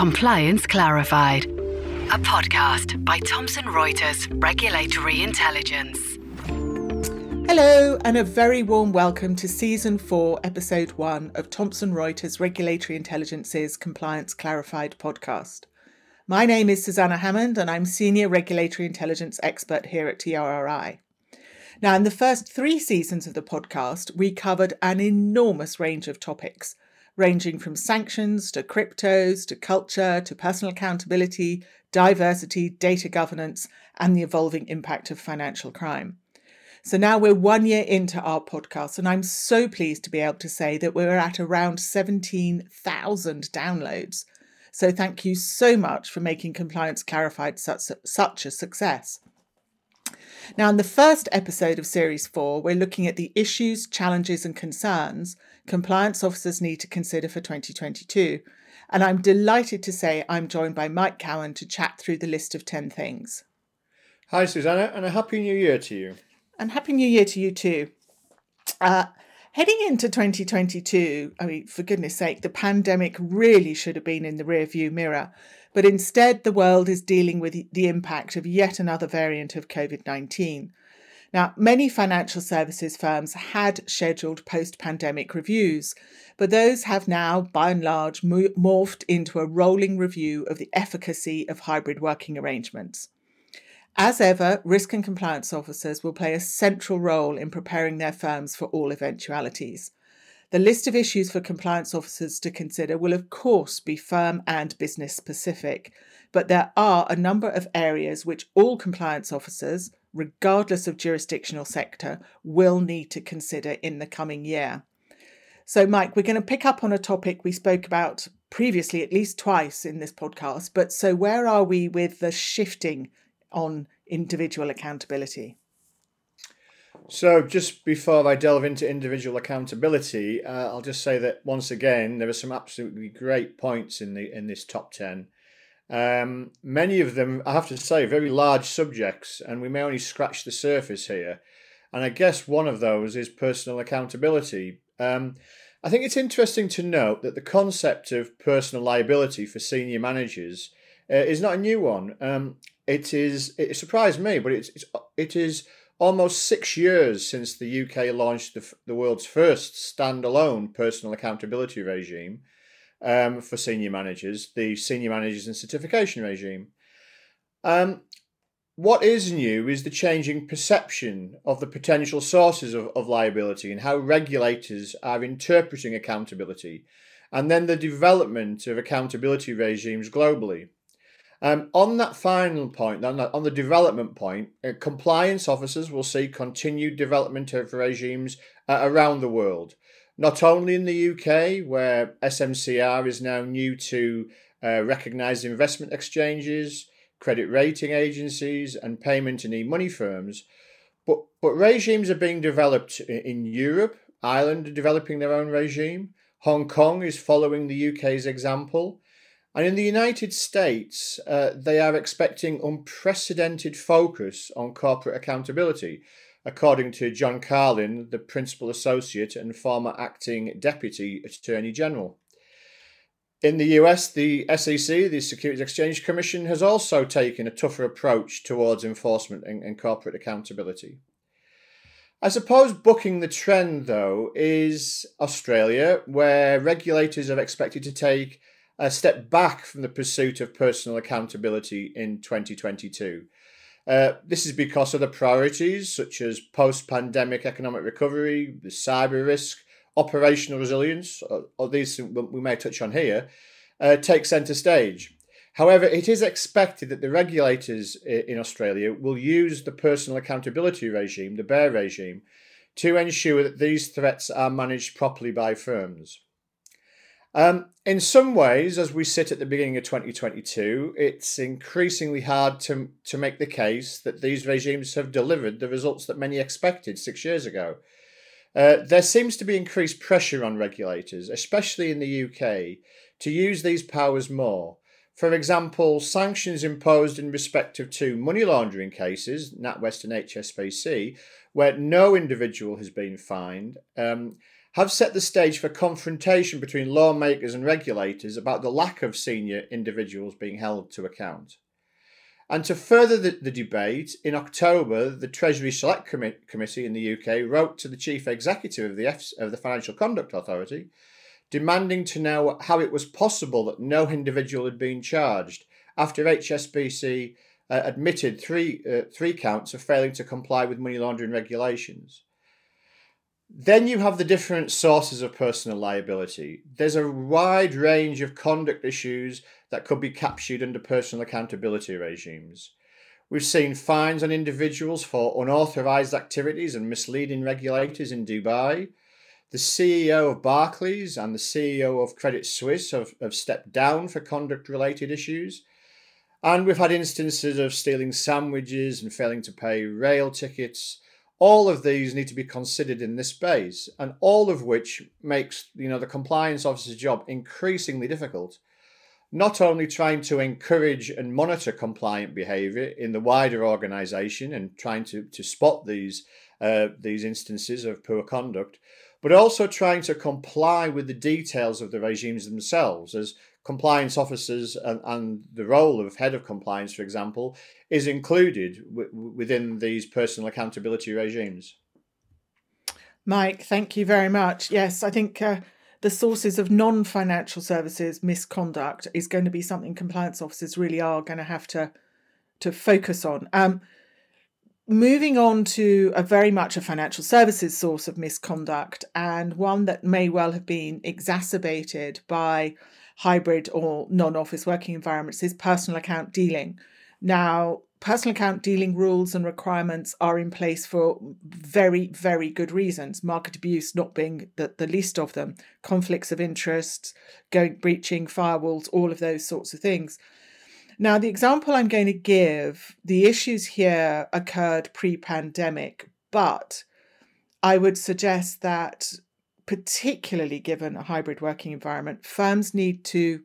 Compliance Clarified, a podcast by Thomson Reuters Regulatory Intelligence. Hello, and a very warm welcome to Season 4, Episode 1 of Thomson Reuters Regulatory Intelligence's Compliance Clarified podcast. My name is Susanna Hammond, and I'm Senior Regulatory Intelligence Expert here at TRRI. Now, in the first three seasons of the podcast, we covered an enormous range of topics ranging from sanctions to cryptos to culture to personal accountability, diversity, data governance, and the evolving impact of financial crime. So now we're one year into our podcast, and I'm so pleased to be able to say that we're at around 17,000 downloads. So thank you so much for making Compliance Clarified such, such a success. Now, in the first episode of Series 4, we're looking at the issues, challenges, and concerns compliance officers need to consider for 2022. And I'm delighted to say I'm joined by Mike Cowan to chat through the list of 10 things. Hi, Susanna, and a Happy New Year to you. And Happy New Year to you too. Uh, heading into 2022, I mean, for goodness sake, the pandemic really should have been in the rearview mirror. But instead, the world is dealing with the impact of yet another variant of COVID 19. Now, many financial services firms had scheduled post pandemic reviews, but those have now, by and large, morphed into a rolling review of the efficacy of hybrid working arrangements. As ever, risk and compliance officers will play a central role in preparing their firms for all eventualities. The list of issues for compliance officers to consider will, of course, be firm and business specific, but there are a number of areas which all compliance officers, regardless of jurisdictional sector, will need to consider in the coming year. So, Mike, we're going to pick up on a topic we spoke about previously at least twice in this podcast. But so, where are we with the shifting on individual accountability? So, just before I delve into individual accountability, uh, I'll just say that once again there are some absolutely great points in the in this top ten. Um, many of them, I have to say, very large subjects, and we may only scratch the surface here. And I guess one of those is personal accountability. Um, I think it's interesting to note that the concept of personal liability for senior managers uh, is not a new one. Um, it is. It surprised me, but it's, it's it is almost six years since the UK launched the, the world's first standalone personal accountability regime um, for senior managers, the Senior Managers and Certification Regime. Um, what is new is the changing perception of the potential sources of, of liability and how regulators are interpreting accountability, and then the development of accountability regimes globally. Um, on that final point, on the, on the development point, uh, compliance officers will see continued development of regimes uh, around the world. Not only in the UK, where SMCR is now new to uh, recognised investment exchanges, credit rating agencies, and payment and e money firms, but, but regimes are being developed in Europe. Ireland are developing their own regime. Hong Kong is following the UK's example. And in the United States, uh, they are expecting unprecedented focus on corporate accountability, according to John Carlin, the principal associate and former acting deputy attorney general. In the US, the SEC, the Securities Exchange Commission, has also taken a tougher approach towards enforcement and, and corporate accountability. I suppose booking the trend, though, is Australia, where regulators are expected to take a step back from the pursuit of personal accountability in 2022. Uh, this is because of the priorities such as post pandemic economic recovery, the cyber risk, operational resilience, or, or these we may touch on here, uh, take centre stage. However, it is expected that the regulators in Australia will use the personal accountability regime, the BEAR regime, to ensure that these threats are managed properly by firms. Um, in some ways, as we sit at the beginning of 2022, it's increasingly hard to, to make the case that these regimes have delivered the results that many expected six years ago. Uh, there seems to be increased pressure on regulators, especially in the UK, to use these powers more. For example, sanctions imposed in respect of two money laundering cases, NatWest and HSBC, where no individual has been fined, um, have set the stage for confrontation between lawmakers and regulators about the lack of senior individuals being held to account. And to further the, the debate, in October, the Treasury Select Committee in the UK wrote to the Chief Executive of the, F- of the Financial Conduct Authority demanding to know how it was possible that no individual had been charged after HSBC uh, admitted three, uh, three counts of failing to comply with money laundering regulations. Then you have the different sources of personal liability. There's a wide range of conduct issues that could be captured under personal accountability regimes. We've seen fines on individuals for unauthorized activities and misleading regulators in Dubai. The CEO of Barclays and the CEO of Credit Suisse have, have stepped down for conduct related issues. And we've had instances of stealing sandwiches and failing to pay rail tickets. All of these need to be considered in this space, and all of which makes you know the compliance officer's job increasingly difficult. Not only trying to encourage and monitor compliant behaviour in the wider organisation and trying to, to spot these uh, these instances of poor conduct, but also trying to comply with the details of the regimes themselves as compliance officers and, and the role of head of compliance, for example, is included w- within these personal accountability regimes. Mike, thank you very much. Yes, I think uh, the sources of non financial services misconduct is going to be something compliance officers really are going to have to to focus on. Um, moving on to a very much a financial services source of misconduct and one that may well have been exacerbated by hybrid or non office working environments is personal account dealing. Now, personal account dealing rules and requirements are in place for very, very good reasons. Market abuse not being the, the least of them, conflicts of interest, going breaching firewalls, all of those sorts of things. Now, the example I'm going to give, the issues here occurred pre pandemic, but I would suggest that, particularly given a hybrid working environment, firms need to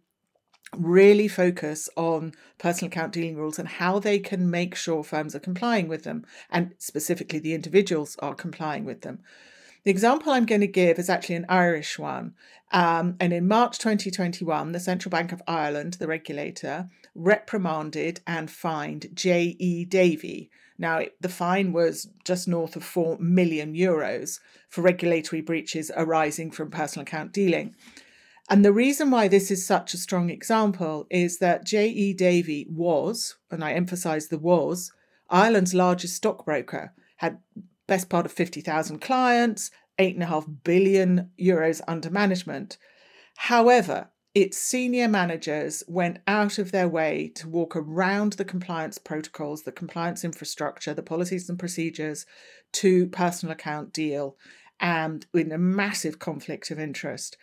really focus on personal account dealing rules and how they can make sure firms are complying with them, and specifically the individuals are complying with them. The example I'm going to give is actually an Irish one. Um, and in March 2021, the Central Bank of Ireland, the regulator, reprimanded and fined J.E. Davy. Now, the fine was just north of 4 million euros for regulatory breaches arising from personal account dealing. And the reason why this is such a strong example is that J.E. Davy was, and I emphasize the was, Ireland's largest stockbroker, had best part of 50,000 clients, 8.5 billion euros under management. However, its senior managers went out of their way to walk around the compliance protocols, the compliance infrastructure, the policies and procedures to personal account deal and in a massive conflict of interest.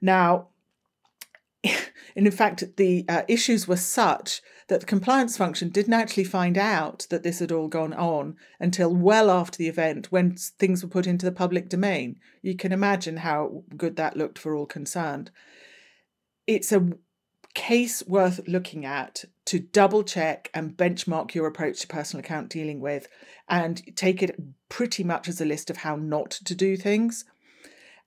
Now, and in fact, the uh, issues were such that the compliance function didn't actually find out that this had all gone on until well after the event when things were put into the public domain. You can imagine how good that looked for all concerned. It's a case worth looking at to double check and benchmark your approach to personal account dealing with and take it pretty much as a list of how not to do things.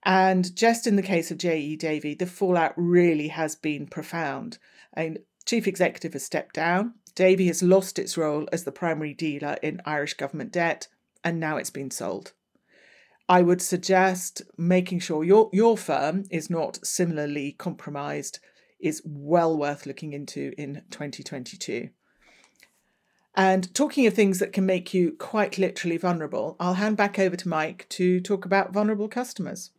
And just in the case of J.E. Davy, the fallout really has been profound. And chief executive has stepped down. Davy has lost its role as the primary dealer in Irish government debt, and now it's been sold. I would suggest making sure your, your firm is not similarly compromised is well worth looking into in 2022. And talking of things that can make you quite literally vulnerable, I'll hand back over to Mike to talk about vulnerable customers.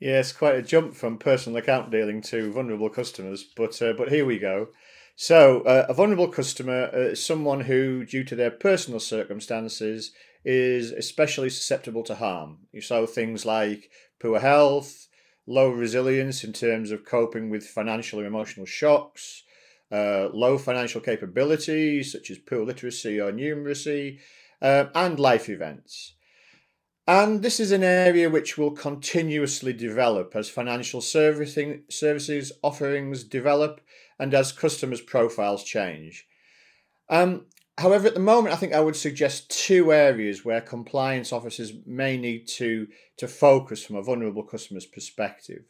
Yes, quite a jump from personal account dealing to vulnerable customers, but uh, but here we go. So, uh, a vulnerable customer uh, is someone who, due to their personal circumstances, is especially susceptible to harm. So things like poor health, low resilience in terms of coping with financial or emotional shocks, uh, low financial capabilities such as poor literacy or numeracy, uh, and life events. And this is an area which will continuously develop as financial servicing, services offerings develop and as customers' profiles change. Um, however, at the moment, I think I would suggest two areas where compliance officers may need to, to focus from a vulnerable customer's perspective.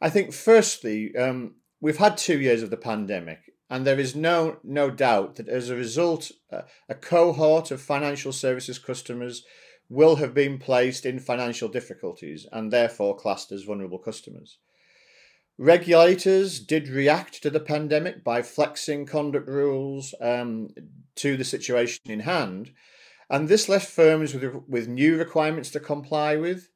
I think, firstly, um, we've had two years of the pandemic, and there is no, no doubt that as a result, uh, a cohort of financial services customers will have been placed in financial difficulties and therefore classed as vulnerable customers. Regulators did react to the pandemic by flexing conduct rules um, to the situation in hand, and this left firms with, with new requirements to comply with.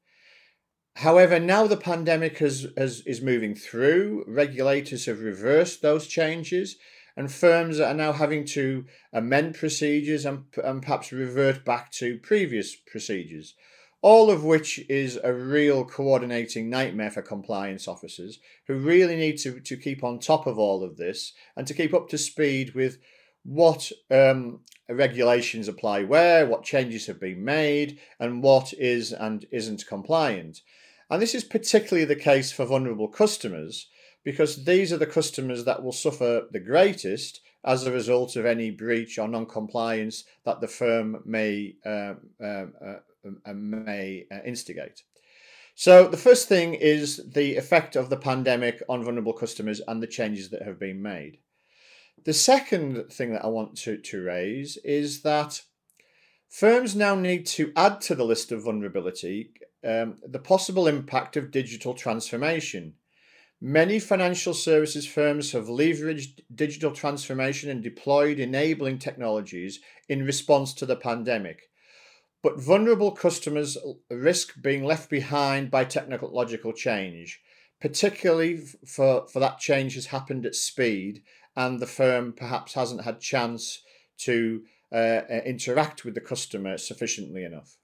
However, now the pandemic has, has, is moving through, regulators have reversed those changes, and firms are now having to amend procedures and, and perhaps revert back to previous procedures all of which is a real coordinating nightmare for compliance officers who really need to, to keep on top of all of this and to keep up to speed with what um, regulations apply where, what changes have been made, and what is and isn't compliant. And this is particularly the case for vulnerable customers because these are the customers that will suffer the greatest as a result of any breach or non compliance that the firm may uh, uh, uh, may uh, instigate. So, the first thing is the effect of the pandemic on vulnerable customers and the changes that have been made. The second thing that I want to, to raise is that firms now need to add to the list of vulnerability um, the possible impact of digital transformation. Many financial services firms have leveraged digital transformation and deployed enabling technologies in response to the pandemic but vulnerable customers risk being left behind by technological change, particularly for, for that change has happened at speed and the firm perhaps hasn't had chance to uh, uh, interact with the customer sufficiently enough.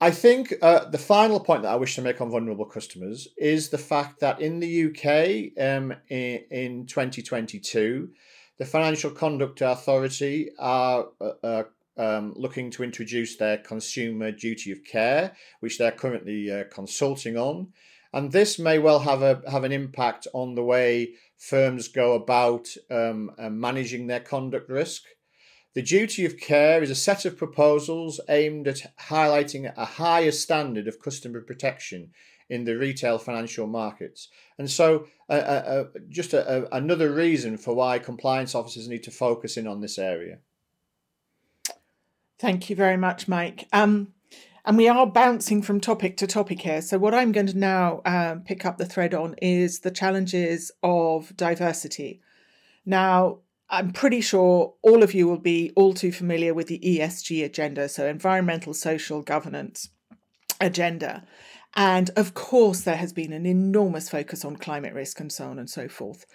I think uh, the final point that I wish to make on vulnerable customers is the fact that in the UK um, in, in 2022, the Financial Conduct Authority are uh, uh um, looking to introduce their consumer duty of care, which they're currently uh, consulting on. And this may well have a have an impact on the way firms go about um, uh, managing their conduct risk. The duty of care is a set of proposals aimed at highlighting a higher standard of customer protection in the retail financial markets. And so, uh, uh, just a, a, another reason for why compliance officers need to focus in on this area. Thank you very much, Mike. Um, and we are bouncing from topic to topic here. So, what I'm going to now um, pick up the thread on is the challenges of diversity. Now, I'm pretty sure all of you will be all too familiar with the ESG agenda, so environmental, social, governance agenda. And of course, there has been an enormous focus on climate risk and so on and so forth.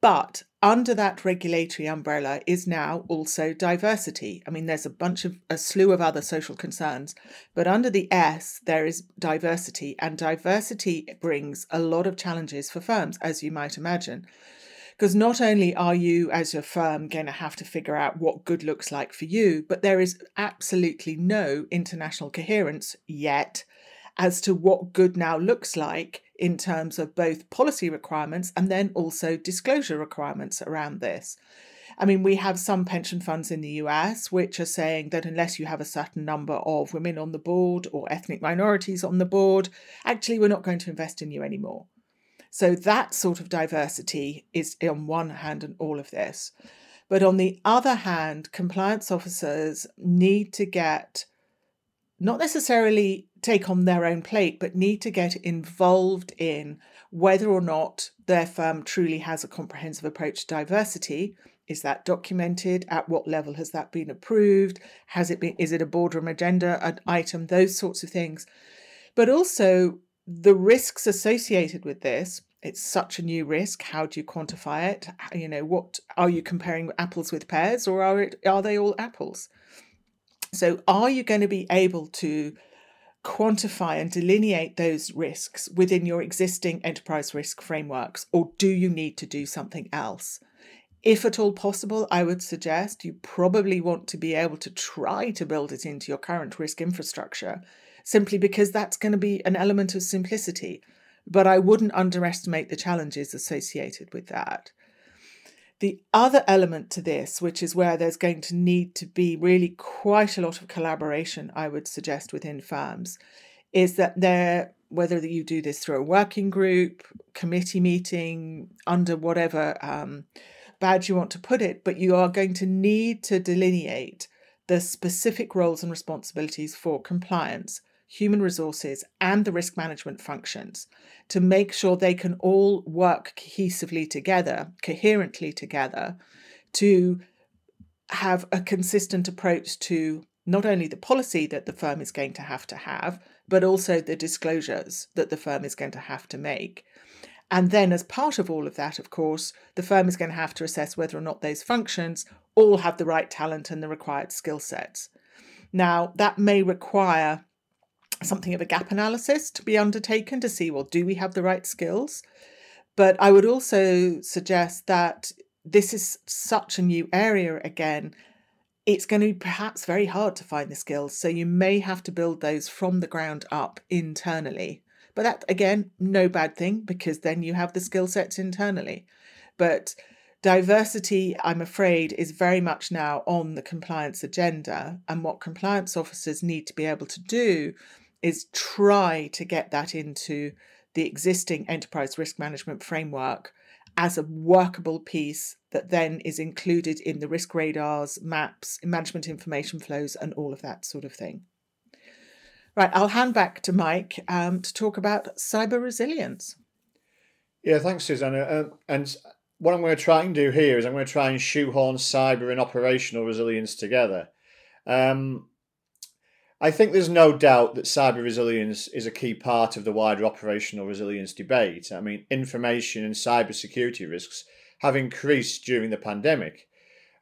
But under that regulatory umbrella is now also diversity. I mean, there's a bunch of a slew of other social concerns, but under the S, there is diversity, and diversity brings a lot of challenges for firms, as you might imagine. Because not only are you, as a firm, going to have to figure out what good looks like for you, but there is absolutely no international coherence yet as to what good now looks like in terms of both policy requirements and then also disclosure requirements around this. I mean, we have some pension funds in the US which are saying that unless you have a certain number of women on the board or ethnic minorities on the board, actually, we're not going to invest in you anymore. So, that sort of diversity is on one hand and all of this. But on the other hand, compliance officers need to get not necessarily take on their own plate, but need to get involved in whether or not their firm truly has a comprehensive approach to diversity. Is that documented? At what level has that been approved? Has it been? Is it a boardroom agenda an item? Those sorts of things, but also the risks associated with this. It's such a new risk. How do you quantify it? You know, what are you comparing apples with pears, or are it are they all apples? So, are you going to be able to quantify and delineate those risks within your existing enterprise risk frameworks, or do you need to do something else? If at all possible, I would suggest you probably want to be able to try to build it into your current risk infrastructure, simply because that's going to be an element of simplicity. But I wouldn't underestimate the challenges associated with that. The other element to this, which is where there's going to need to be really quite a lot of collaboration, I would suggest, within firms, is that there, whether you do this through a working group, committee meeting, under whatever um, badge you want to put it, but you are going to need to delineate the specific roles and responsibilities for compliance, human resources, and the risk management functions to make sure they can all work cohesively together, coherently together, to have a consistent approach to not only the policy that the firm is going to have to have, but also the disclosures that the firm is going to have to make. And then, as part of all of that, of course, the firm is going to have to assess whether or not those functions all have the right talent and the required skill sets. Now, that may require something of a gap analysis to be undertaken to see well, do we have the right skills? But I would also suggest that this is such a new area again. It's going to be perhaps very hard to find the skills. So you may have to build those from the ground up internally. But that, again, no bad thing because then you have the skill sets internally. But diversity, I'm afraid, is very much now on the compliance agenda. And what compliance officers need to be able to do is try to get that into the existing enterprise risk management framework as a workable piece that then is included in the risk radars, maps, management information flows, and all of that sort of thing. Right, I'll hand back to Mike um, to talk about cyber resilience. Yeah, thanks, Susanna. Uh, and what I'm going to try and do here is I'm going to try and shoehorn cyber and operational resilience together. Um, I think there's no doubt that cyber resilience is a key part of the wider operational resilience debate. I mean, information and cyber security risks have increased during the pandemic,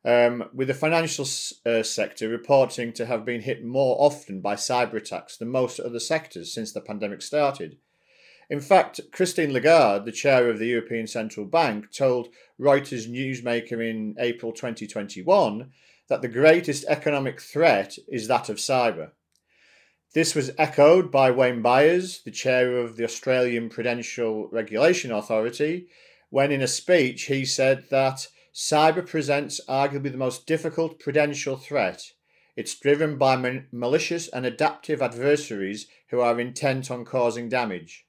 um, with the financial uh, sector reporting to have been hit more often by cyber attacks than most other sectors since the pandemic started. In fact, Christine Lagarde, the chair of the European Central Bank, told Reuters Newsmaker in April 2021 that the greatest economic threat is that of cyber. This was echoed by Wayne Byers, the chair of the Australian Prudential Regulation Authority, when in a speech he said that cyber presents arguably the most difficult prudential threat. It's driven by malicious and adaptive adversaries who are intent on causing damage.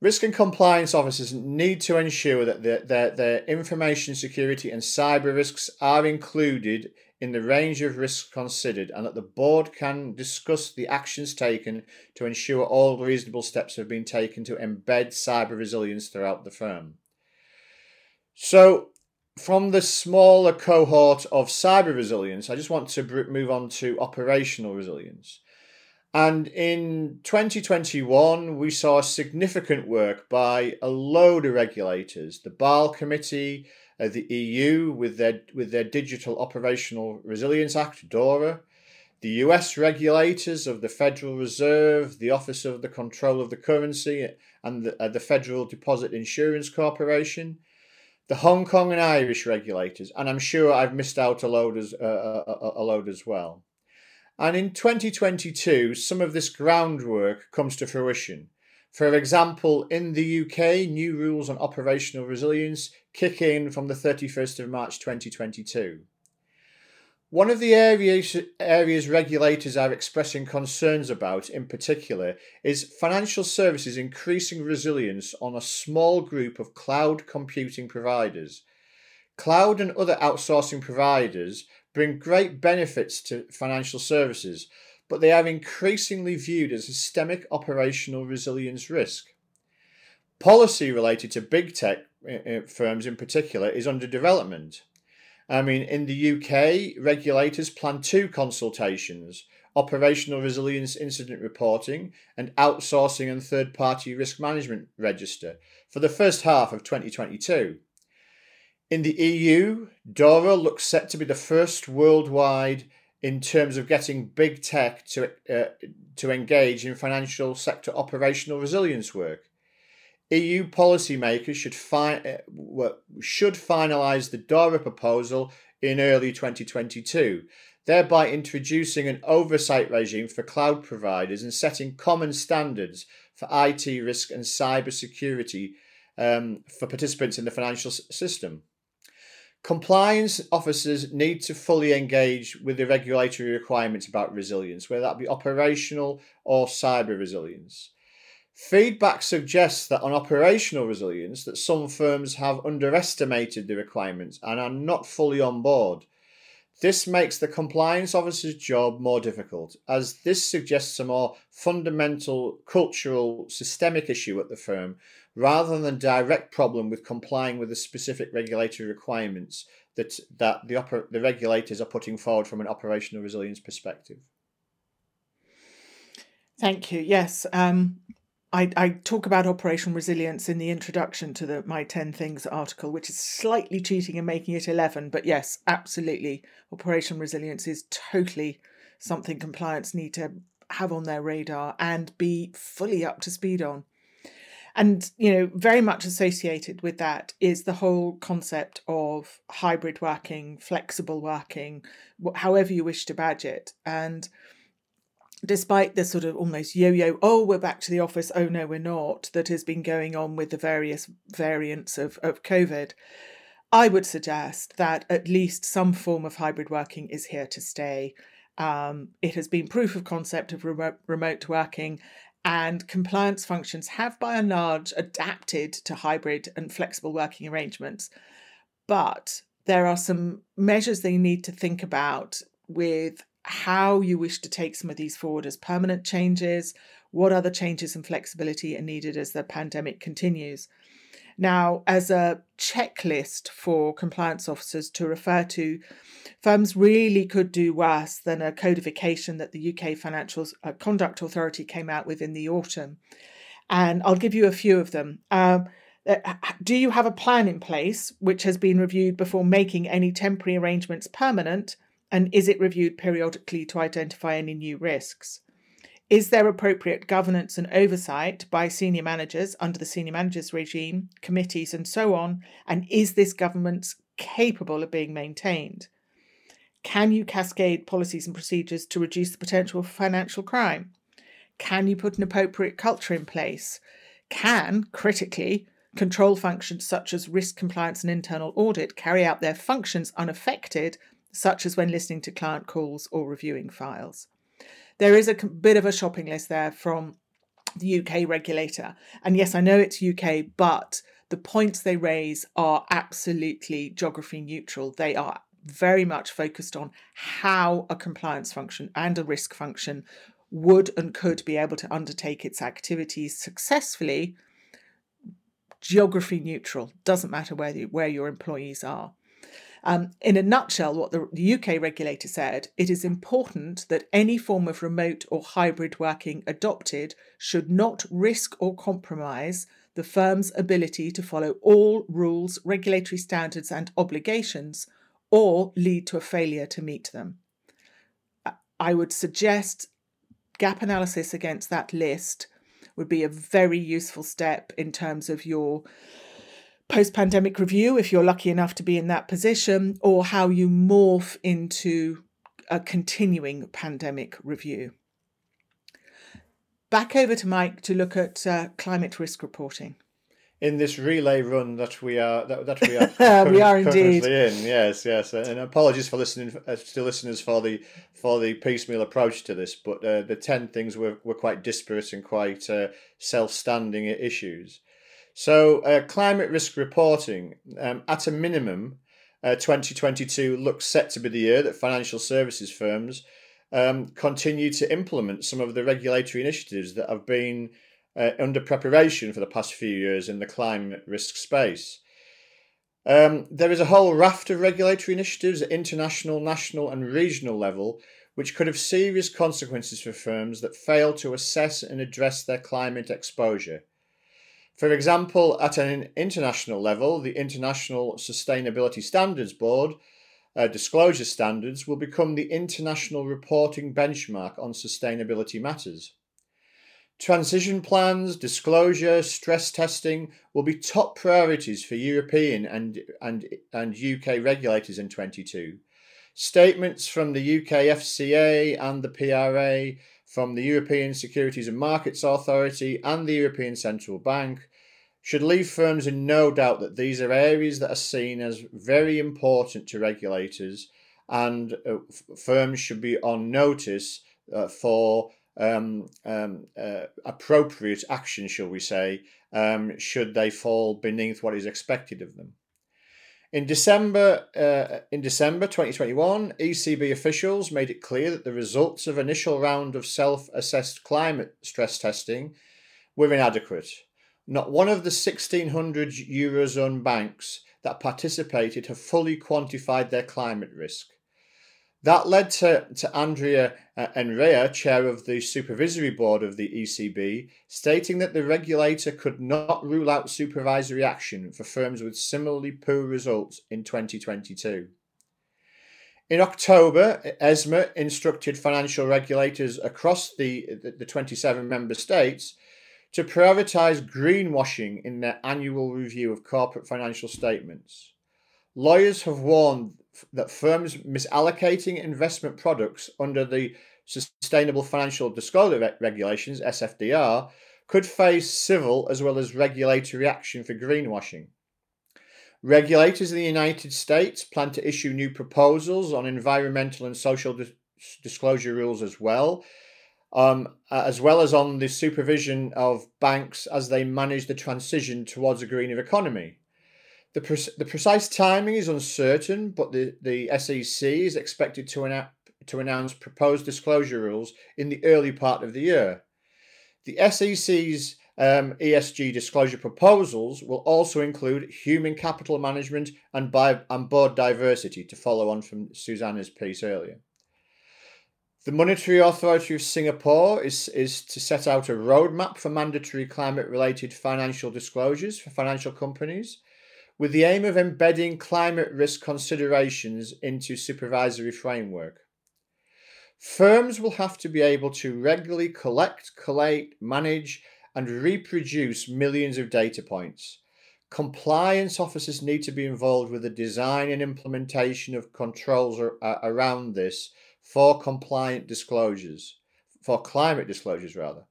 Risk and compliance officers need to ensure that their, their, their information security and cyber risks are included in the range of risks considered and that the board can discuss the actions taken to ensure all reasonable steps have been taken to embed cyber resilience throughout the firm. So, from the smaller cohort of cyber resilience, I just want to move on to operational resilience. And in 2021, we saw significant work by a load of regulators, the Bâle Committee, uh, the EU with their with their Digital Operational Resilience Act (DORA), the US regulators of the Federal Reserve, the Office of the Control of the Currency, and the, uh, the Federal Deposit Insurance Corporation, the Hong Kong and Irish regulators, and I'm sure I've missed out a load as uh, a, a load as well. And in 2022, some of this groundwork comes to fruition. For example, in the UK, new rules on operational resilience kick in from the 31st of March 2022. One of the areas, areas regulators are expressing concerns about, in particular, is financial services increasing resilience on a small group of cloud computing providers. Cloud and other outsourcing providers bring great benefits to financial services, but they are increasingly viewed as a systemic operational resilience risk. Policy related to big tech uh, uh, firms in particular is under development. I mean, in the UK, regulators plan two consultations operational resilience incident reporting and outsourcing and third party risk management register for the first half of 2022. In the EU, DORA looks set to be the first worldwide in terms of getting big tech to, uh, to engage in financial sector operational resilience work. EU policymakers should, fi- uh, should finalise the DORA proposal in early 2022, thereby introducing an oversight regime for cloud providers and setting common standards for IT risk and cyber security um, for participants in the financial system. Compliance officers need to fully engage with the regulatory requirements about resilience, whether that be operational or cyber resilience. Feedback suggests that on operational resilience that some firms have underestimated the requirements and are not fully on board. This makes the compliance officer's job more difficult, as this suggests a more fundamental cultural systemic issue at the firm rather than direct problem with complying with the specific regulatory requirements that, that the, oper- the regulators are putting forward from an operational resilience perspective. Thank you. Yes, um, I, I talk about operational resilience in the introduction to the My 10 Things article, which is slightly cheating and making it 11. But yes, absolutely. Operational resilience is totally something compliance need to have on their radar and be fully up to speed on. And, you know, very much associated with that is the whole concept of hybrid working, flexible working, however you wish to badge it. And despite the sort of almost yo-yo oh we're back to the office oh no we're not that has been going on with the various variants of, of covid i would suggest that at least some form of hybrid working is here to stay um, it has been proof of concept of remote, remote working and compliance functions have by and large adapted to hybrid and flexible working arrangements but there are some measures they need to think about with how you wish to take some of these forward as permanent changes, what other changes and flexibility are needed as the pandemic continues. Now, as a checklist for compliance officers to refer to, firms really could do worse than a codification that the UK Financial uh, Conduct Authority came out with in the autumn. And I'll give you a few of them. Um, uh, do you have a plan in place which has been reviewed before making any temporary arrangements permanent? And is it reviewed periodically to identify any new risks? Is there appropriate governance and oversight by senior managers under the senior managers regime, committees, and so on? And is this governance capable of being maintained? Can you cascade policies and procedures to reduce the potential for financial crime? Can you put an appropriate culture in place? Can, critically, control functions such as risk compliance and internal audit carry out their functions unaffected such as when listening to client calls or reviewing files. There is a bit of a shopping list there from the UK regulator. And yes, I know it's UK, but the points they raise are absolutely geography neutral. They are very much focused on how a compliance function and a risk function would and could be able to undertake its activities successfully geography neutral doesn't matter where, the, where your employees are um, in a nutshell, what the, the UK regulator said, it is important that any form of remote or hybrid working adopted should not risk or compromise the firm's ability to follow all rules, regulatory standards, and obligations, or lead to a failure to meet them. I would suggest gap analysis against that list would be a very useful step in terms of your post pandemic review, if you're lucky enough to be in that position, or how you morph into a continuing pandemic review. Back over to Mike to look at uh, climate risk reporting. In this relay run that we are that, that we are current, we are indeed in, yes, yes, and apologies for listening uh, to listeners for the for the piecemeal approach to this, but uh, the ten things were, were quite disparate and quite uh, self standing issues. So, uh, climate risk reporting, um, at a minimum, uh, 2022 looks set to be the year that financial services firms um, continue to implement some of the regulatory initiatives that have been uh, under preparation for the past few years in the climate risk space. Um, there is a whole raft of regulatory initiatives at international, national, and regional level which could have serious consequences for firms that fail to assess and address their climate exposure. For example, at an international level, the International Sustainability Standards Board uh, disclosure standards will become the international reporting benchmark on sustainability matters. Transition plans, disclosure, stress testing will be top priorities for European and, and, and UK regulators in 22. Statements from the UK FCA and the PRA from the European Securities and Markets Authority and the European Central Bank should leave firms in no doubt that these are areas that are seen as very important to regulators and uh, f- firms should be on notice uh, for um, um, uh, appropriate action, shall we say, um, should they fall beneath what is expected of them. In December, uh, in December 2021, ECB officials made it clear that the results of initial round of self-assessed climate stress testing were inadequate. Not one of the 1,600 eurozone banks that participated have fully quantified their climate risk. That led to, to Andrea uh, Enria, chair of the supervisory board of the ECB, stating that the regulator could not rule out supervisory action for firms with similarly poor results in 2022. In October, ESMA instructed financial regulators across the, the 27 member states to prioritise greenwashing in their annual review of corporate financial statements. Lawyers have warned that firms misallocating investment products under the Sustainable Financial Disclosure Regulations, SFDR, could face civil as well as regulatory action for greenwashing. Regulators in the United States plan to issue new proposals on environmental and social dis- disclosure rules as well, um, as well as on the supervision of banks as they manage the transition towards a greener economy. The, pre- the precise timing is uncertain, but the, the SEC is expected to, to announce proposed disclosure rules in the early part of the year. The SEC's um, ESG disclosure proposals will also include human capital management and, bi- and board diversity, to follow on from Susanna's piece earlier. The Monetary Authority of Singapore is, is to set out a roadmap for mandatory climate related financial disclosures for financial companies with the aim of embedding climate risk considerations into supervisory framework. Firms will have to be able to regularly collect, collate, manage, and reproduce millions of data points. Compliance officers need to be involved with the design and implementation of controls uh, around this for compliant disclosures, for climate disclosures rather,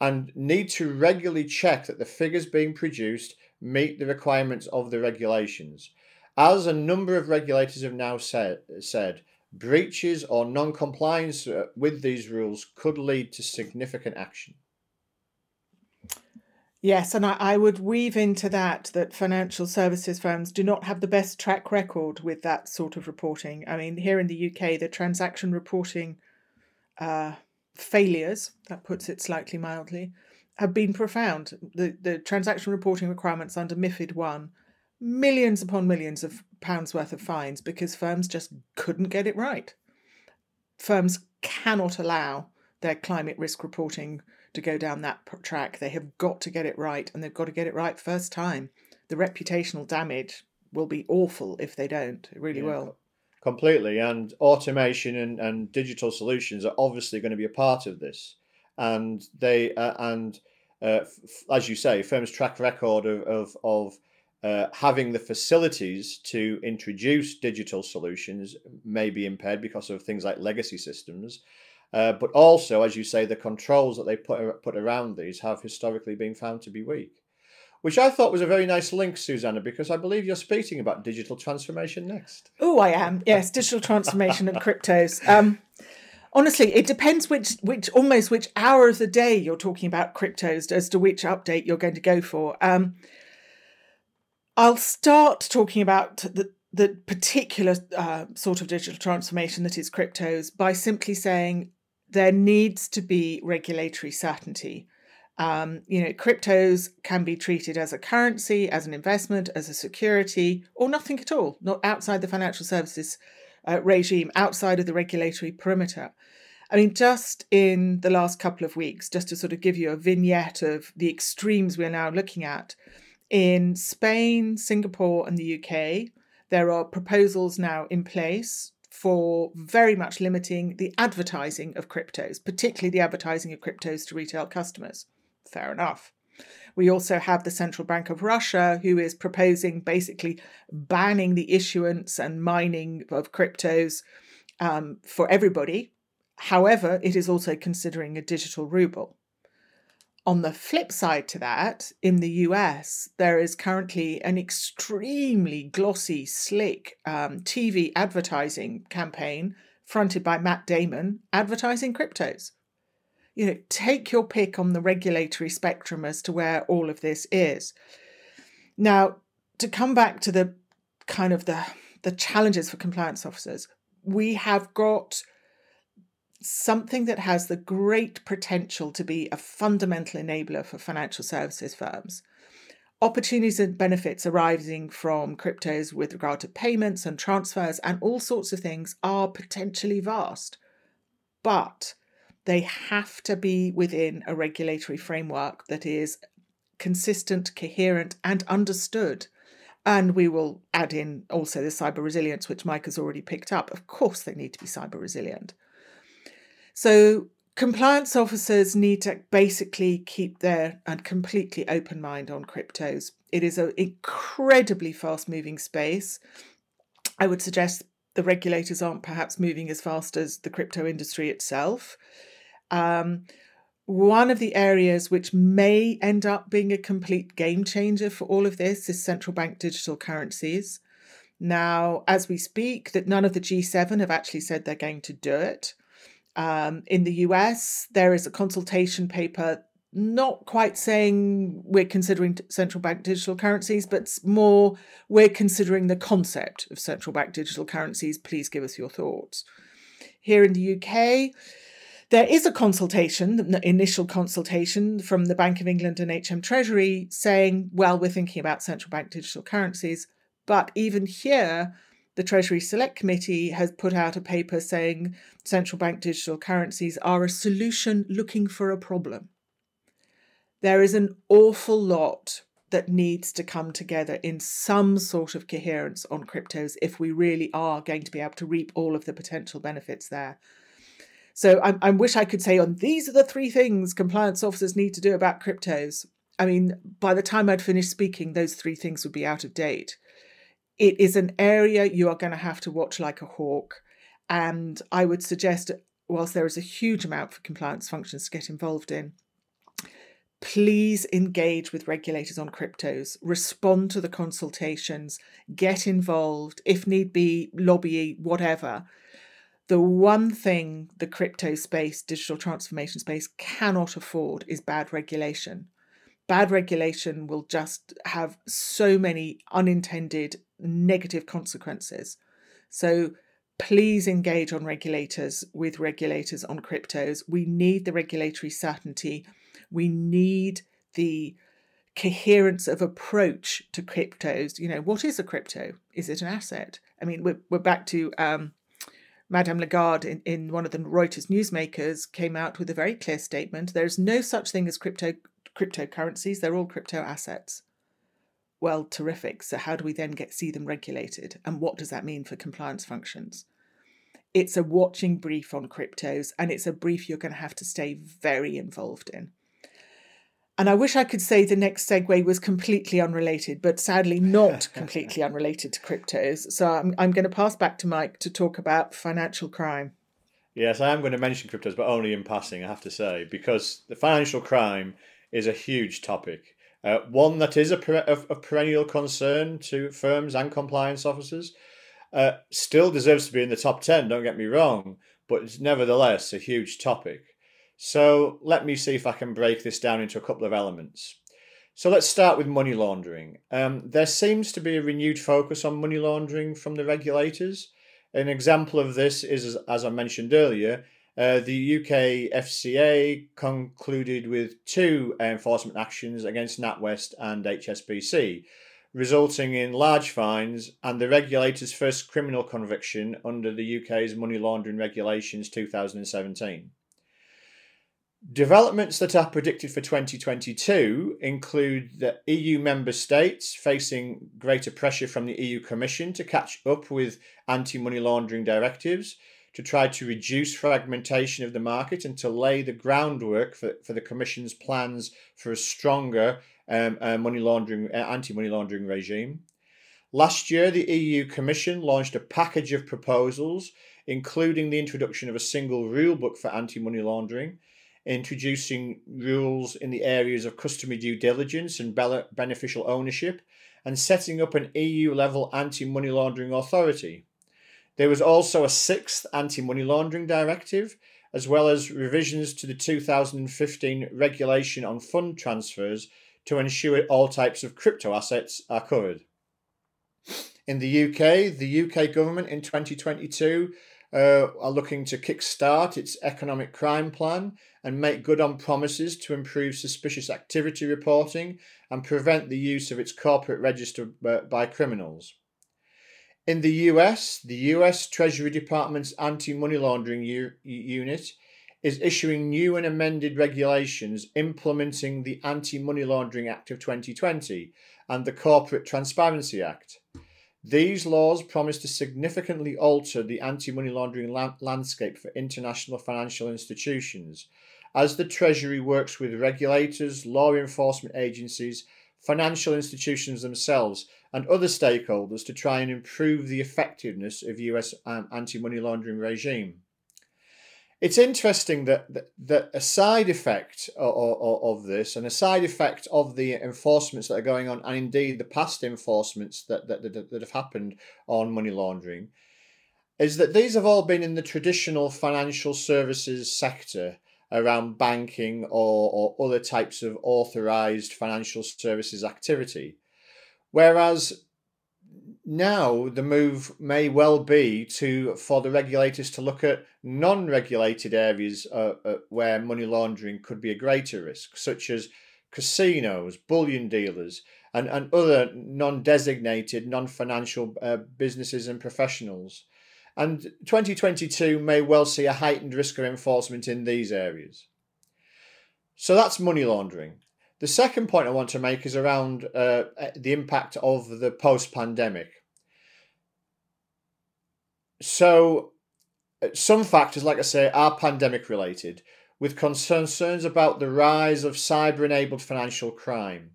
and need to regularly check that the figures being produced meet the requirements of the regulations. As a number of regulators have now said, said breaches or non compliance uh, with these rules could lead to significant action. Yes, and I, I, would weave into that that financial services firms do not have the best track record with that sort of reporting. I mean, here in the UK, the transaction reporting uh, failures, that puts it slightly mildly, have been profound. The, the transaction reporting requirements under MIFID 1, millions upon millions of pounds worth of fines because firms just couldn't get it right. Firms cannot allow their climate risk reporting to go down that track. They have got to get it right and they've got to get it right first time. The reputational damage will be awful if they don't. It really yeah, will. Completely. And automation and, and digital solutions are obviously going to be a part of this. And they uh, and uh, f- as you say, firms' track record of of, of uh, having the facilities to introduce digital solutions may be impaired because of things like legacy systems. Uh, but also, as you say, the controls that they put put around these have historically been found to be weak, which I thought was a very nice link, Susanna, because I believe you're speaking about digital transformation next. Oh, I am. Yes, digital transformation and cryptos. Um, honestly it depends which which almost which hour of the day you're talking about cryptos as to which update you're going to go for. Um, i'll start talking about the the particular uh, sort of digital transformation that is cryptos by simply saying there needs to be regulatory certainty. Um, you know cryptos can be treated as a currency as an investment as a security or nothing at all not outside the financial services uh, regime outside of the regulatory perimeter. I mean, just in the last couple of weeks, just to sort of give you a vignette of the extremes we're now looking at, in Spain, Singapore, and the UK, there are proposals now in place for very much limiting the advertising of cryptos, particularly the advertising of cryptos to retail customers. Fair enough. We also have the Central Bank of Russia, who is proposing basically banning the issuance and mining of cryptos um, for everybody. However, it is also considering a digital ruble. On the flip side to that, in the US, there is currently an extremely glossy, slick um, TV advertising campaign fronted by Matt Damon advertising cryptos. You know, take your pick on the regulatory spectrum as to where all of this is. Now, to come back to the kind of the the challenges for compliance officers, we have got something that has the great potential to be a fundamental enabler for financial services firms. Opportunities and benefits arising from cryptos with regard to payments and transfers and all sorts of things are potentially vast. But they have to be within a regulatory framework that is consistent, coherent, and understood. And we will add in also the cyber resilience, which Mike has already picked up. Of course, they need to be cyber resilient. So, compliance officers need to basically keep their and completely open mind on cryptos. It is an incredibly fast moving space. I would suggest the regulators aren't perhaps moving as fast as the crypto industry itself. Um, one of the areas which may end up being a complete game changer for all of this is central bank digital currencies. Now, as we speak, that none of the G7 have actually said they're going to do it. Um, in the US, there is a consultation paper not quite saying we're considering central bank digital currencies, but more we're considering the concept of central bank digital currencies. Please give us your thoughts. Here in the UK, there is a consultation, the initial consultation from the Bank of England and HM Treasury saying, well, we're thinking about central bank digital currencies. But even here, the Treasury Select Committee has put out a paper saying central bank digital currencies are a solution looking for a problem. There is an awful lot that needs to come together in some sort of coherence on cryptos if we really are going to be able to reap all of the potential benefits there. So I, I wish I could say on these are the three things compliance officers need to do about cryptos. I mean, by the time I'd finished speaking, those three things would be out of date. It is an area you are going to have to watch like a hawk. And I would suggest, whilst there is a huge amount for compliance functions to get involved in, please engage with regulators on cryptos, respond to the consultations, get involved, if need be, lobby, whatever the one thing the crypto space, digital transformation space cannot afford is bad regulation. Bad regulation will just have so many unintended negative consequences. So please engage on regulators with regulators on cryptos. We need the regulatory certainty. We need the coherence of approach to cryptos. You know, what is a crypto? Is it an asset? I mean, we're, we're back to um, Madame Lagarde, in, in one of the Reuters newsmakers, came out with a very clear statement. There is no such thing as crypto cryptocurrencies. They're all crypto assets. Well, terrific. So how do we then get see them regulated? And what does that mean for compliance functions? It's a watching brief on cryptos, and it's a brief you're going to have to stay very involved in. And I wish I could say the next segue was completely unrelated, but sadly not completely unrelated to cryptos. So I'm, I'm going to pass back to Mike to talk about financial crime. Yes, I am going to mention cryptos, but only in passing, I have to say, because the financial crime is a huge topic. Uh, one that is a, per- of, of perennial concern to firms and compliance officers. Uh, still deserves to be in the top 10, don't get me wrong, but it's nevertheless a huge topic. So let me see if I can break this down into a couple of elements. So let's start with money laundering. Um, there seems to be a renewed focus on money laundering from the regulators. An example of this is, as I mentioned earlier, uh, the UK FCA concluded with two enforcement actions against NatWest and HSBC, resulting in large fines and the regulator's first criminal conviction under the UK's money laundering regulations 2017. Developments that are predicted for 2022 include the EU member states facing greater pressure from the EU Commission to catch up with anti money laundering directives, to try to reduce fragmentation of the market, and to lay the groundwork for, for the Commission's plans for a stronger um, uh, money laundering, uh, anti money laundering regime. Last year, the EU Commission launched a package of proposals, including the introduction of a single rule book for anti money laundering introducing rules in the areas of customer due diligence and beneficial ownership, and setting up an EU level anti money laundering authority. There was also a sixth anti money laundering directive, as well as revisions to the 2015 regulation on fund transfers to ensure all types of crypto assets are covered. In the UK, the UK government in 2022 uh, are looking to kickstart its economic crime plan and make good on promises to improve suspicious activity reporting and prevent the use of its corporate register uh, by criminals. In the US, the US Treasury Department's anti money laundering u- unit is issuing new and amended regulations implementing the Anti Money Laundering Act of 2020 and the Corporate Transparency Act. These laws promise to significantly alter the anti money laundering la- landscape for international financial institutions as the Treasury works with regulators, law enforcement agencies, financial institutions themselves, and other stakeholders to try and improve the effectiveness of US um, anti money laundering regime. It's interesting that, that, that a side effect of, of, of, this and a side effect of the enforcements that are going on, and indeed the past enforcements that, that, that, that have happened on money laundering, is that these have all been in the traditional financial services sector around banking or, or other types of authorized financial services activity. Whereas now the move may well be to for the regulators to look at non-regulated areas uh, uh, where money laundering could be a greater risk, such as casinos, bullion dealers, and, and other non-designated, non-financial uh, businesses and professionals. And 2022 may well see a heightened risk of enforcement in these areas. So that's money laundering. The second point I want to make is around uh, the impact of the post pandemic. So, uh, some factors, like I say, are pandemic related, with concerns about the rise of cyber enabled financial crime.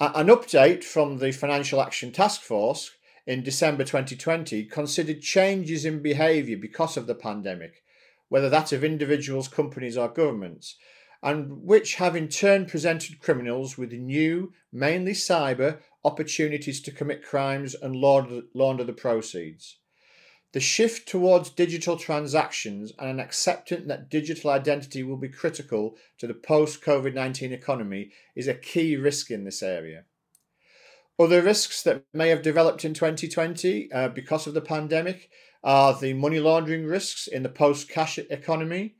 An update from the Financial Action Task Force in December 2020 considered changes in behaviour because of the pandemic, whether that of individuals, companies, or governments, and which have in turn presented criminals with new, mainly cyber, opportunities to commit crimes and launder, launder the proceeds. The shift towards digital transactions and an acceptance that digital identity will be critical to the post COVID 19 economy is a key risk in this area. Other risks that may have developed in 2020 uh, because of the pandemic are the money laundering risks in the post cash economy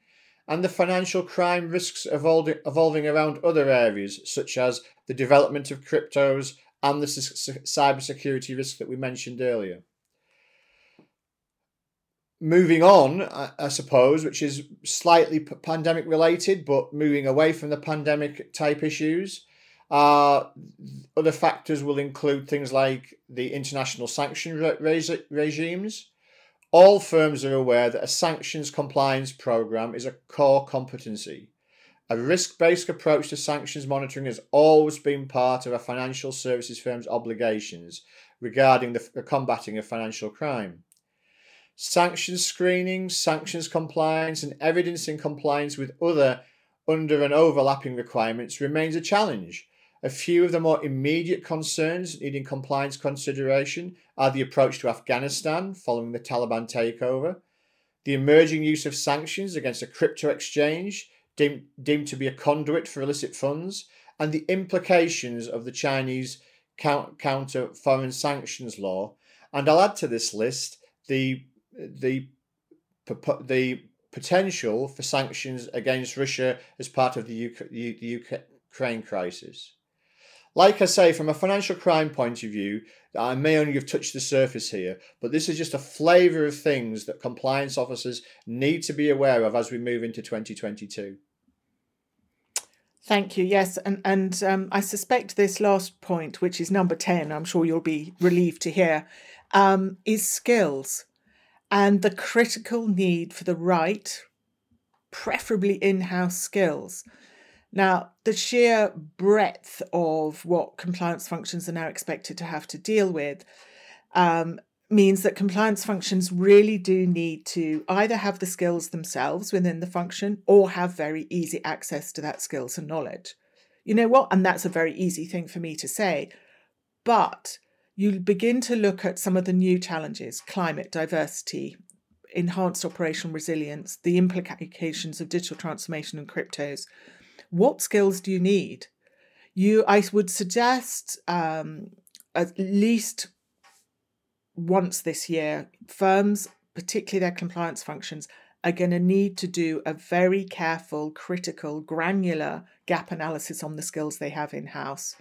and the financial crime risks evolving, evolving around other areas, such as the development of cryptos and the cybersecurity risk that we mentioned earlier moving on, I, I, suppose, which is slightly pandemic related, but moving away from the pandemic type issues. Uh, other factors will include things like the international sanction re- regimes. All firms are aware that a sanctions compliance program is a core competency. A risk based approach to sanctions monitoring has always been part of a financial services firm's obligations regarding the combating of financial crime. Sanctions screening, sanctions compliance, and evidence in compliance with other under and overlapping requirements remains a challenge. A few of the more immediate concerns needing compliance consideration are the approach to Afghanistan following the Taliban takeover, the emerging use of sanctions against a crypto exchange deemed, deemed to be a conduit for illicit funds, and the implications of the Chinese counter foreign sanctions law. And I'll add to this list the the the potential for sanctions against Russia as part of the, UK, the Ukraine crisis. Like I say, from a financial crime point of view, I may only have touched the surface here, but this is just a flavour of things that compliance officers need to be aware of as we move into 2022. Thank you. Yes, and and um, I suspect this last point, which is number ten, I'm sure you'll be relieved to hear, um, is skills and the critical need for the right, preferably in house skills. Now, the sheer breadth of what compliance functions are now expected to have to deal with um, means that compliance functions really do need to either have the skills themselves within the function or have very easy access to that skills and knowledge. You know what? And that's a very easy thing for me to say. But you begin to look at some of the new challenges climate, diversity, enhanced operational resilience, the implications of digital transformation and cryptos. What skills do you need? You, I would suggest um, at least once this year, firms, particularly their compliance functions, are going to need to do a very careful, critical, granular gap analysis on the skills they have in house.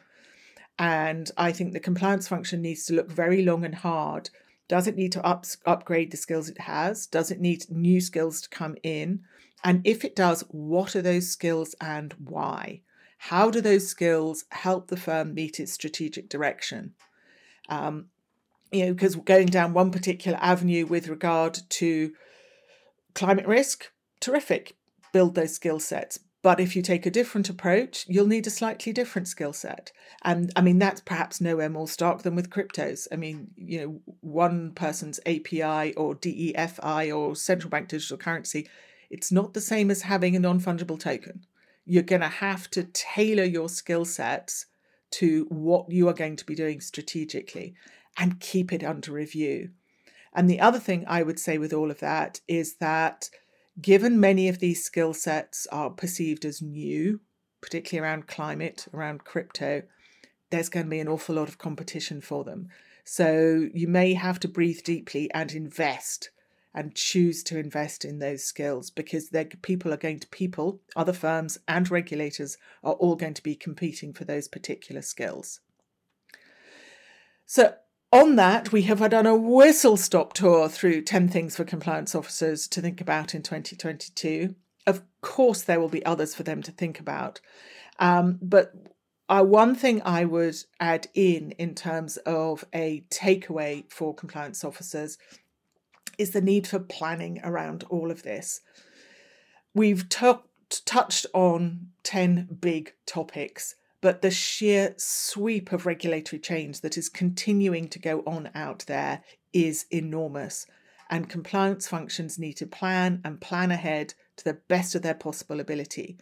And I think the compliance function needs to look very long and hard. Does it need to up, upgrade the skills it has? Does it need new skills to come in? And if it does, what are those skills and why? How do those skills help the firm meet its strategic direction? Um, you know, because going down one particular avenue with regard to climate risk, terrific, build those skill sets. But if you take a different approach, you'll need a slightly different skill set. And I mean, that's perhaps nowhere more stark than with cryptos. I mean, you know, one person's API or DEFI or central bank digital currency, it's not the same as having a non fungible token. You're going to have to tailor your skill sets to what you are going to be doing strategically and keep it under review. And the other thing I would say with all of that is that given many of these skill sets are perceived as new, particularly around climate, around crypto, there's going to be an awful lot of competition for them. So you may have to breathe deeply and invest and choose to invest in those skills because people are going to people, other firms and regulators are all going to be competing for those particular skills. So on that, we have done a whistle stop tour through 10 things for compliance officers to think about in 2022. Of course, there will be others for them to think about. Um, but uh, one thing I would add in, in terms of a takeaway for compliance officers, is the need for planning around all of this. We've t- touched on 10 big topics but the sheer sweep of regulatory change that is continuing to go on out there is enormous. And compliance functions need to plan and plan ahead to the best of their possible ability.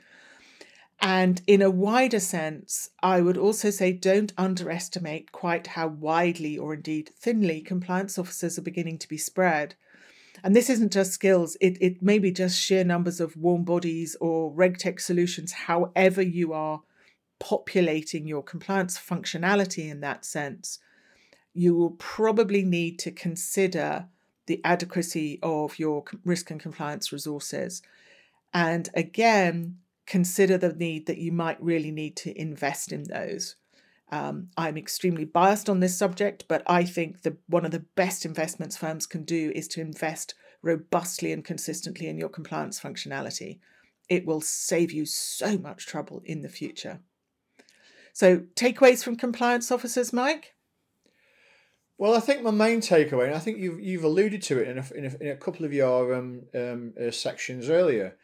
And in a wider sense, I would also say don't underestimate quite how widely or indeed thinly compliance officers are beginning to be spread. And this isn't just skills, it, it may be just sheer numbers of warm bodies or RegTech solutions, however you are populating your compliance functionality in that sense, you will probably need to consider the adequacy of your risk and compliance resources. And again, consider the need that you might really need to invest in those. Um, I'm extremely biased on this subject, but I think the one of the best investments firms can do is to invest robustly and consistently in your compliance functionality. It will save you so much trouble in the future. So, takeaways from compliance officers, Mike? Well, I think my main takeaway, and I think you've, you've alluded to it in a, in a, in a couple of your um, um, uh, sections earlier,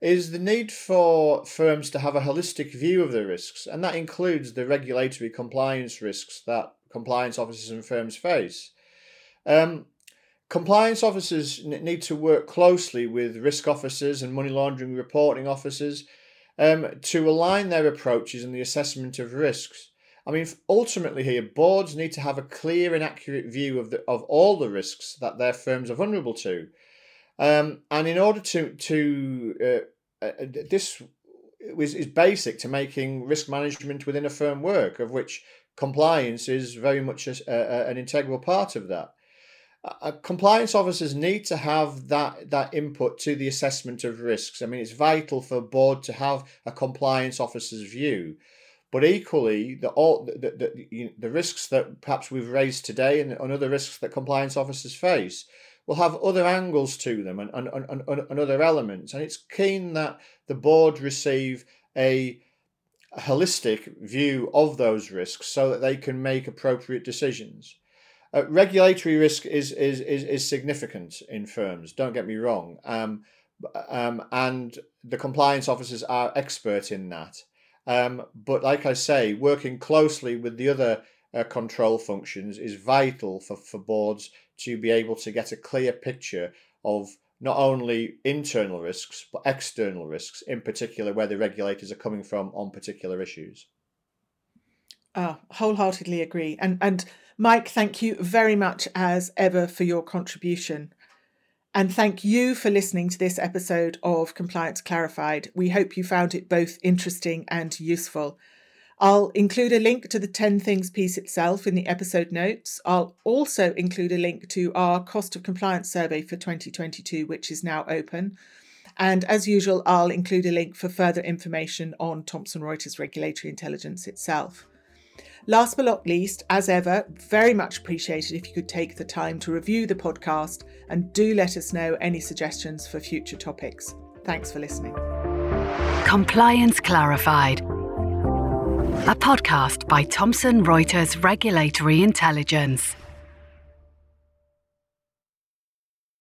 is the need for firms to have a holistic view of the risks, and that includes the regulatory compliance risks that compliance officers and firms face. Um, compliance officers need to work closely with risk officers and money laundering reporting officers um, to align their approaches in the assessment of risks. I mean, ultimately, here boards need to have a clear and accurate view of the of all the risks that their firms are vulnerable to, um, and in order to to uh, uh, this is, is basic to making risk management within a firm work, of which compliance is very much a, a, an integral part of that uh, compliance officers need to have that that input to the assessment of risks. I mean, it's vital for a board to have a compliance officer's view, but equally, the all the the, the, the risks that perhaps we've raised today and, and other risks that compliance officers face will have other angles to them and, and, and, and other elements. And it's keen that the board receive a holistic view of those risks so that they can make appropriate decisions. Uh, regulatory risk is, is is is significant in firms. Don't get me wrong. Um, um, and the compliance officers are expert in that. Um, but like I say, working closely with the other uh, control functions is vital for, for boards to be able to get a clear picture of not only internal risks but external risks, in particular where the regulators are coming from on particular issues. Oh, wholeheartedly agree. And and Mike, thank you very much as ever for your contribution. And thank you for listening to this episode of Compliance Clarified. We hope you found it both interesting and useful. I'll include a link to the 10 Things piece itself in the episode notes. I'll also include a link to our cost of compliance survey for 2022, which is now open. And as usual, I'll include a link for further information on Thomson Reuters regulatory intelligence itself. Last but not least, as ever, very much appreciated if you could take the time to review the podcast and do let us know any suggestions for future topics. Thanks for listening. Compliance Clarified, a podcast by Thomson Reuters Regulatory Intelligence.